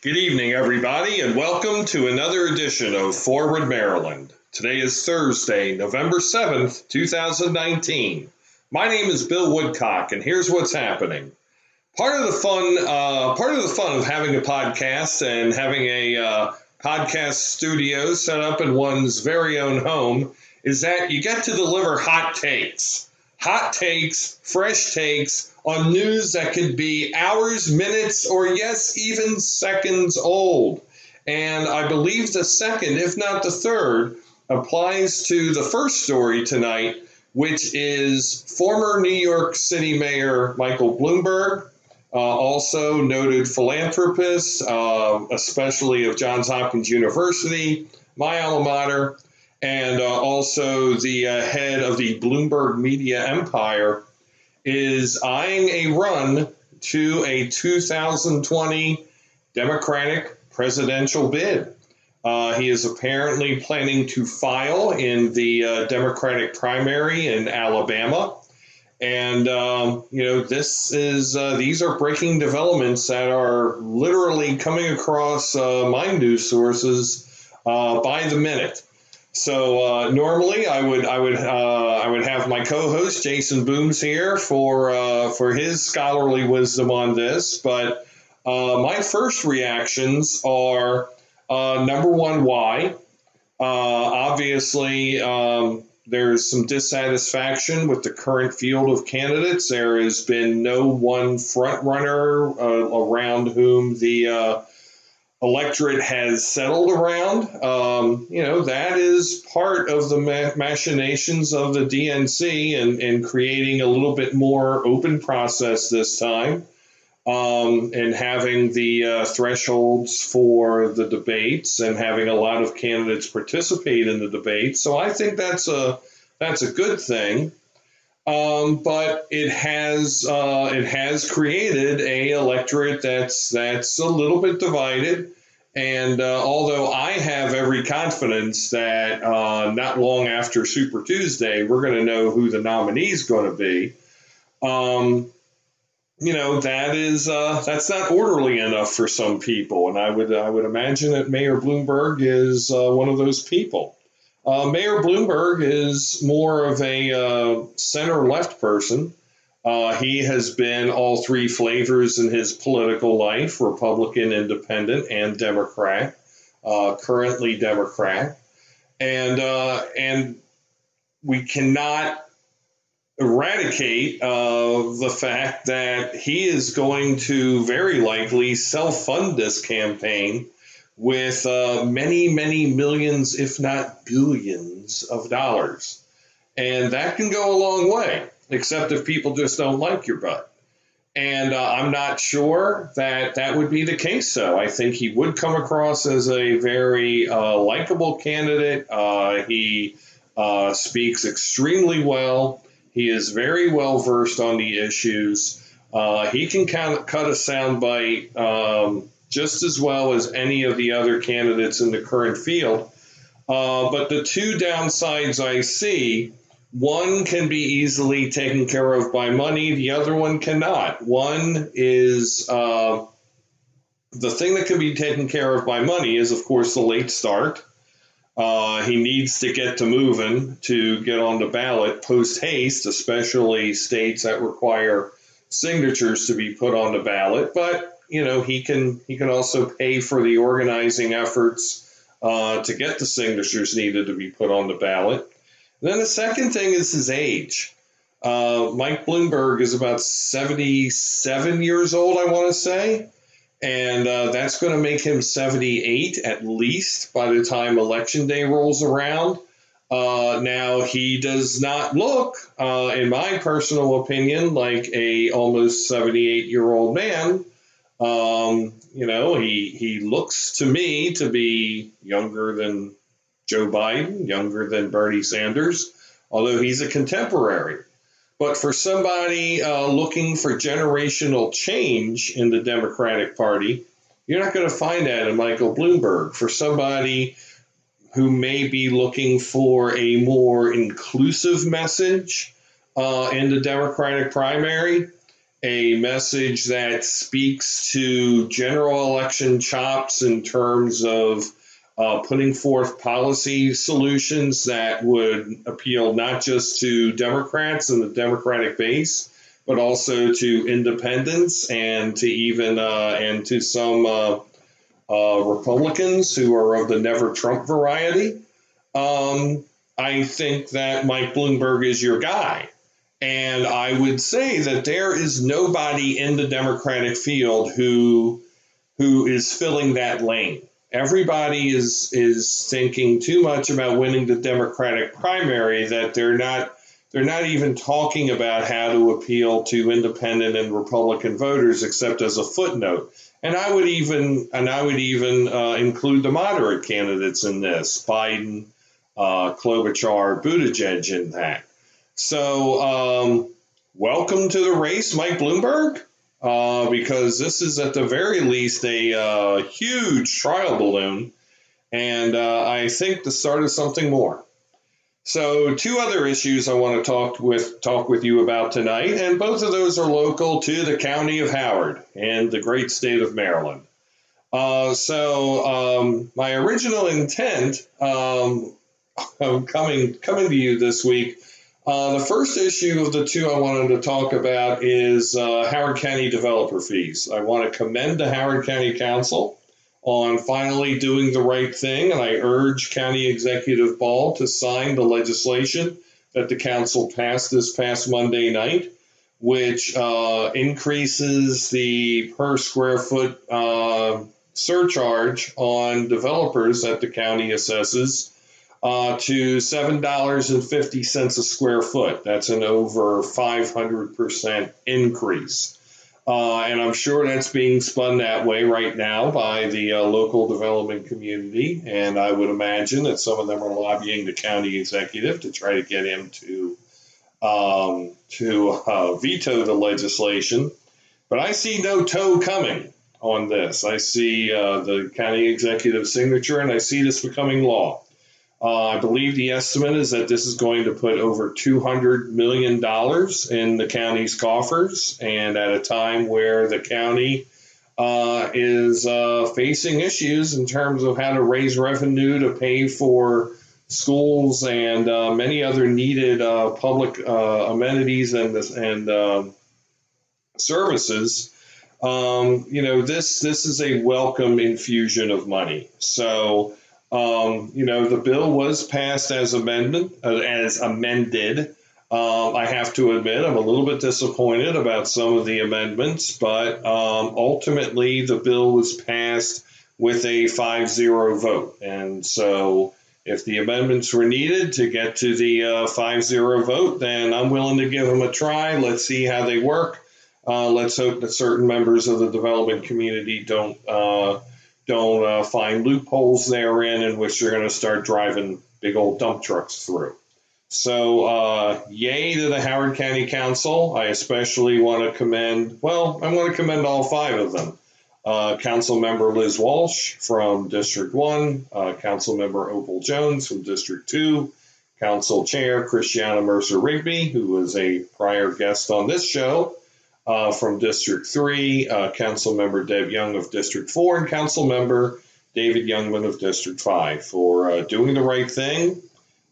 Good evening, everybody, and welcome to another edition of Forward Maryland. Today is Thursday, November 7th, 2019. My name is Bill Woodcock, and here's what's happening. Part of the fun, uh, part of the fun of having a podcast and having a uh, podcast studio set up in one's very own home is that you get to deliver hot takes. Hot takes, fresh takes on news that could be hours, minutes, or yes, even seconds old. And I believe the second, if not the third, applies to the first story tonight, which is former New York City Mayor Michael Bloomberg, uh, also noted philanthropist, uh, especially of Johns Hopkins University, my alma mater, and uh, also the uh, head of the Bloomberg media empire is eyeing a run to a 2020 Democratic presidential bid. Uh, he is apparently planning to file in the uh, Democratic primary in Alabama. And, um, you know, this is, uh, these are breaking developments that are literally coming across uh, my news sources by the minute. So uh, normally I would I would uh, I would have my co-host Jason Booms here for uh, for his scholarly wisdom on this, but uh, my first reactions are uh, number one, why? Uh, obviously, um, there's some dissatisfaction with the current field of candidates. There has been no one front runner around whom the electorate has settled around. Um, you know, that is part of the machinations of the DNC and, and creating a little bit more open process this time um, and having the uh, thresholds for the debates and having a lot of candidates participate in the debates. So I think that's a that's a good thing. Um, but it has uh, it has created a electorate that's that's a little bit divided. And uh, although I have every confidence that uh, not long after Super Tuesday we're going to know who the nominee is going to be, um, you know that is uh, that's not orderly enough for some people, and I would I would imagine that Mayor Bloomberg is uh, one of those people. Uh, Mayor Bloomberg is more of a uh, center left person. Uh, he has been all three flavors in his political life Republican, Independent, and Democrat, uh, currently Democrat. And, uh, and we cannot eradicate uh, the fact that he is going to very likely self fund this campaign with uh, many, many millions, if not billions, of dollars. And that can go a long way, except if people just don't like your butt. And uh, I'm not sure that that would be the case, though. I think he would come across as a very uh, likable candidate. Uh, he uh, speaks extremely well. He is very well versed on the issues. Uh, he can of cut a soundbite um, just as well as any of the other candidates in the current field. Uh, but the two downsides I see one can be easily taken care of by money, the other one cannot. One is uh, the thing that can be taken care of by money is, of course, the late start. Uh, he needs to get to moving to get on the ballot post haste, especially states that require signatures to be put on the ballot. But you know he can he can also pay for the organizing efforts uh, to get the signatures needed to be put on the ballot. And then the second thing is his age. Uh, Mike Bloomberg is about 77 years old, I want to say. And uh, that's going to make him 78 at least by the time election day rolls around. Uh, now he does not look, uh, in my personal opinion, like a almost 78 year old man. Um, you know, he he looks to me to be younger than Joe Biden, younger than Bernie Sanders, although he's a contemporary. But for somebody uh, looking for generational change in the Democratic Party, you're not going to find that in Michael Bloomberg. For somebody who may be looking for a more inclusive message uh, in the Democratic primary, a message that speaks to general election chops in terms of uh, putting forth policy solutions that would appeal not just to Democrats and the Democratic base, but also to independents and to even uh, and to some uh, uh Republicans who are of the never Trump variety. Um, I think that Mike Bloomberg is your guy. And I would say that there is nobody in the Democratic field who who is filling that lane. Everybody is is thinking too much about winning the Democratic primary that they're not they're not even talking about how to appeal to independent and Republican voters except as a footnote. And I would even and I would even uh, include the moderate candidates in this: Biden, uh, Klobuchar, Buttigieg in that. So, um, welcome to the race, Mike Bloomberg, uh, because this is at the very least a uh, huge trial balloon, and uh, I think the start of something more. So, two other issues I want to talk with talk with you about tonight, and both of those are local to the county of Howard and the great state of Maryland. Uh, so, um, my original intent um, coming coming to you this week uh, the first issue of the two I wanted to talk about is uh, Howard County developer fees. I want to commend the Howard County Council on finally doing the right thing, and I urge County Executive Ball to sign the legislation that the council passed this past Monday night, which uh, increases the per square foot uh, surcharge on developers that the county assesses uh, to $7.50 a square foot. That's an over 500% increase. Uh, and I'm sure that's being spun that way right now by the uh, local development community. And I would imagine that some of them are lobbying the county executive to try to get him to um, to uh, veto the legislation. But I see no toe coming on this. I see uh, the county executive signature, and I see this becoming law. Uh, I believe the estimate is that this is going to put over $200 million in the county's coffers, and at a time where the county uh, is uh, facing issues in terms of how to raise revenue to pay for schools and uh, many other needed uh, public uh, amenities and, and um, services. Um, you know, this this is a welcome infusion of money. So um, you know, the bill was passed as amendment uh, as amended. Uh, I have to admit, I'm a little bit disappointed about some of the amendments, but um, ultimately the bill was passed with a 5 0 vote. And so if the amendments were needed to get to the uh, 5 0 vote, then I'm willing to give them a try. Let's see how they work. Uh, let's hope that certain members of the development community don't uh, don't uh, find loopholes therein in which they're going to start driving big old dump trucks through. So, uh, yay to the Howard County Council. I especially want to commend, well, I want to commend all five of them. Uh, Council Member Liz Walsh from District 1, uh, Council Member Opel Jones from District 2, Council Chair Christiana Mercer Rigby, who was a prior guest on this show, uh, from District 3, uh, Council Member Deb Jung of District 4, and Council Member David Yungmann of District 5 for uh, doing the right thing.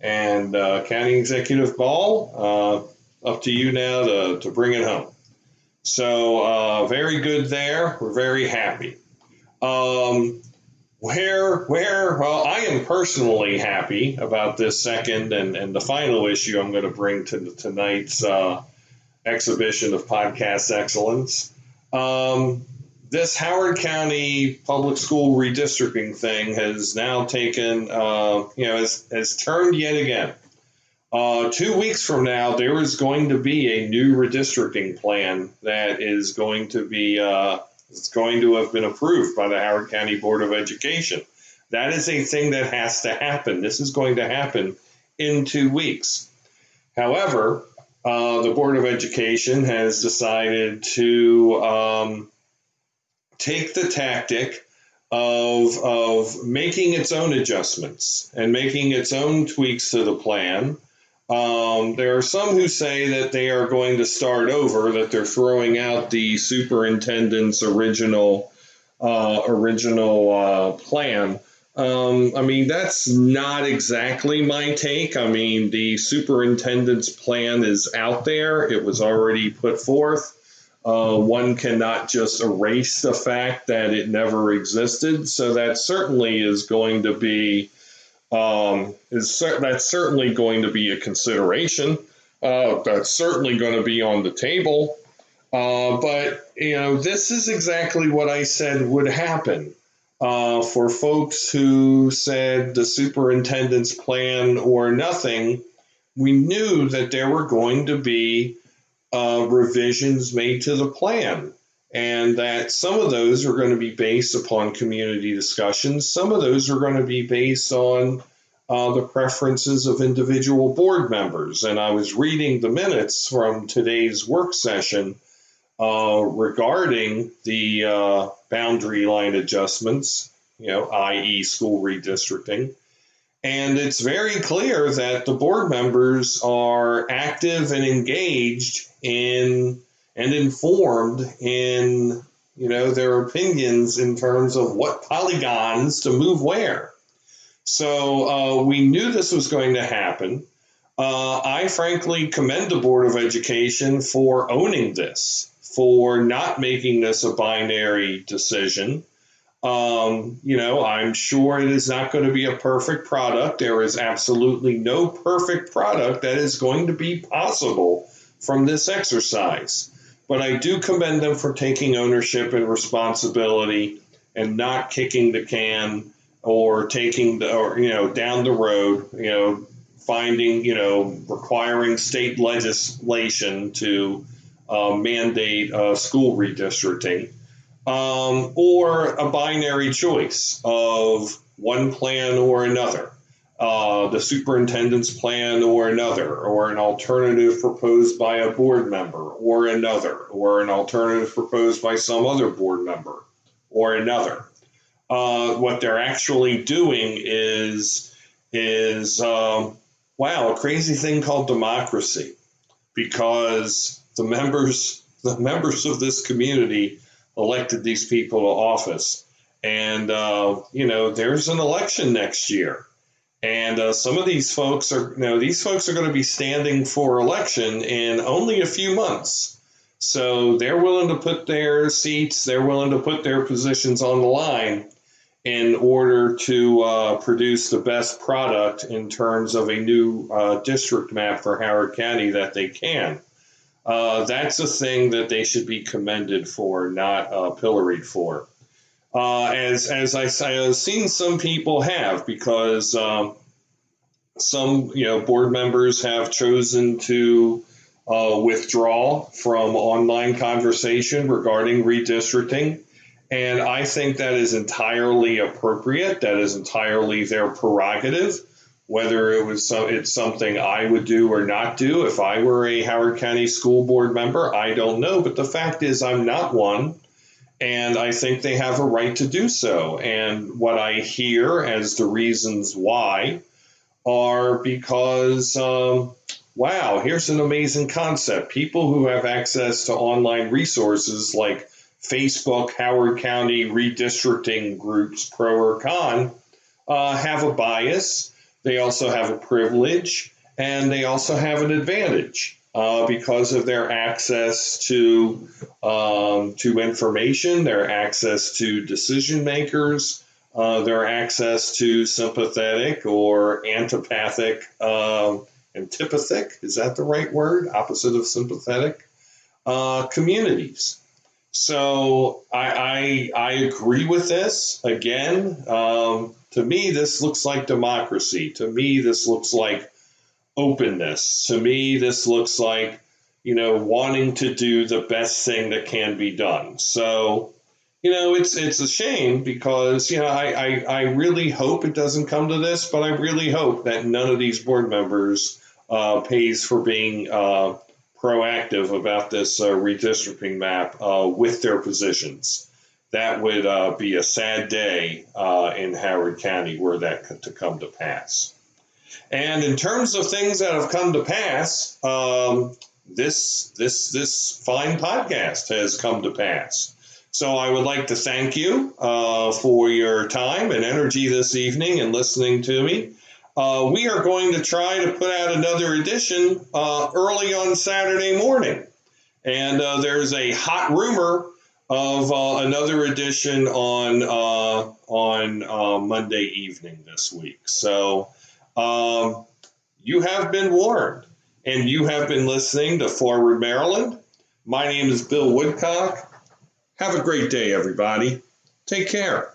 And uh, County Executive Ball, uh, up to you now to, to bring it home. So, uh, very good there. We're very happy. Um, where, where, well, I am personally happy about this second and, and the final issue I'm going to bring to tonight's exhibition of podcast excellence. Um, this Howard County public school redistricting thing has now taken, uh, you know, has, has turned yet again. Uh, two weeks from now, there is going to be a new redistricting plan that is going to be uh, it's going to have been approved by the Howard County Board of Education. That is a thing that has to happen. This is going to happen in two weeks. However, uh, the Board of Education has decided to um, take the tactic of, of making its own adjustments and making its own tweaks to the plan Um, there are some who say that they are going to start over, that they're throwing out the superintendent's original uh, original uh, plan. Um, I mean, that's not exactly my take. I mean, the superintendent's plan is out there, it was already put forth. Uh, one cannot just erase the fact that it never existed. So that certainly is going to be um, is that's certainly going to be a consideration. Uh, that's certainly going to be on the table. Uh, but you know, this is exactly what I said would happen. Uh, for folks who said the superintendent's plan or nothing, we knew that there were going to be uh, revisions made to the plan, and that some of those are going to be based upon community discussions, some of those are going to be based on uh, the preferences of individual board members. And I was reading the minutes from today's work session uh, regarding the uh, boundary line adjustments, you know, i.e., school redistricting. And it's very clear that the board members are active and engaged in and informed in you know their opinions in terms of what polygons to move where. So uh, we knew this was going to happen. Uh, I frankly commend the Board of Education for owning this, for not making this a binary decision. Um, you know, I'm sure it is not going to be a perfect product. There is absolutely no perfect product that is going to be possible from this exercise. But I do commend them for taking ownership and responsibility and not kicking the can or taking the, or, you know, down the road, you know, finding, you know, requiring state legislation to uh, mandate uh, school redistricting, um, or a binary choice of one plan or another, uh, the superintendent's plan or another, or an alternative proposed by a board member or another, or an alternative proposed by some other board member or another. Uh, what they're actually doing is is um, wow a crazy thing called democracy because the members the members of this community elected these people to office. And uh, you know there's an election next year. And uh, some of these folks are you know these folks are going to be standing for election in only a few months. So they're willing to put their seats they're willing to put their positions on the line in order to uh, produce the best product in terms of a new uh, district map for Howard County that they can. Uh, that's a thing that they should be commended for, not uh, pilloried for. Uh, as as I, have seen some people have, because um, some you know board members have chosen to uh, withdraw from online conversation regarding redistricting. And I think that is entirely appropriate. That is entirely their prerogative. Whether it was so, it's something I would do or not do if I were a Howard County School Board member, I don't know. But the fact is, I'm not one, and I think they have a right to do so. And what I hear as the reasons why are because, um, wow, here's an amazing concept. People who have access to online resources like Facebook Howard County redistricting groups, pro or con, uh, have a bias. They also have a privilege, and they also have an advantage uh, because of their access to um, to information, their access to decision makers, uh, their access to sympathetic or antipathic, uh, antipathic is that the right word? Opposite of sympathetic uh, communities. So I, I, I agree with this. Again, um, to me, this looks like democracy. To me, this looks like openness. To me, this looks like you know wanting to do the best thing that can be done. So you know it's it's a shame because you know I, I, I really hope it doesn't come to this, but I really hope that none of these board members uh, pays for being uh, proactive about this uh, redistricting map uh, with their positions. That would uh, be a sad day uh, in Howard County were that to come to pass. And in terms of things that have come to pass, um, this this this fine podcast has come to pass. So I would like to thank you uh, for your time and energy this evening and listening to me. Uh, we are going to try to put out another edition uh, early on Saturday morning. And uh, there's a hot rumor of uh, another edition on uh, on uh, Monday evening this week. So um, you have been warned, and you have been listening to Forward Maryland. My name is Bill Woodcock. Have a great day, everybody. Take care.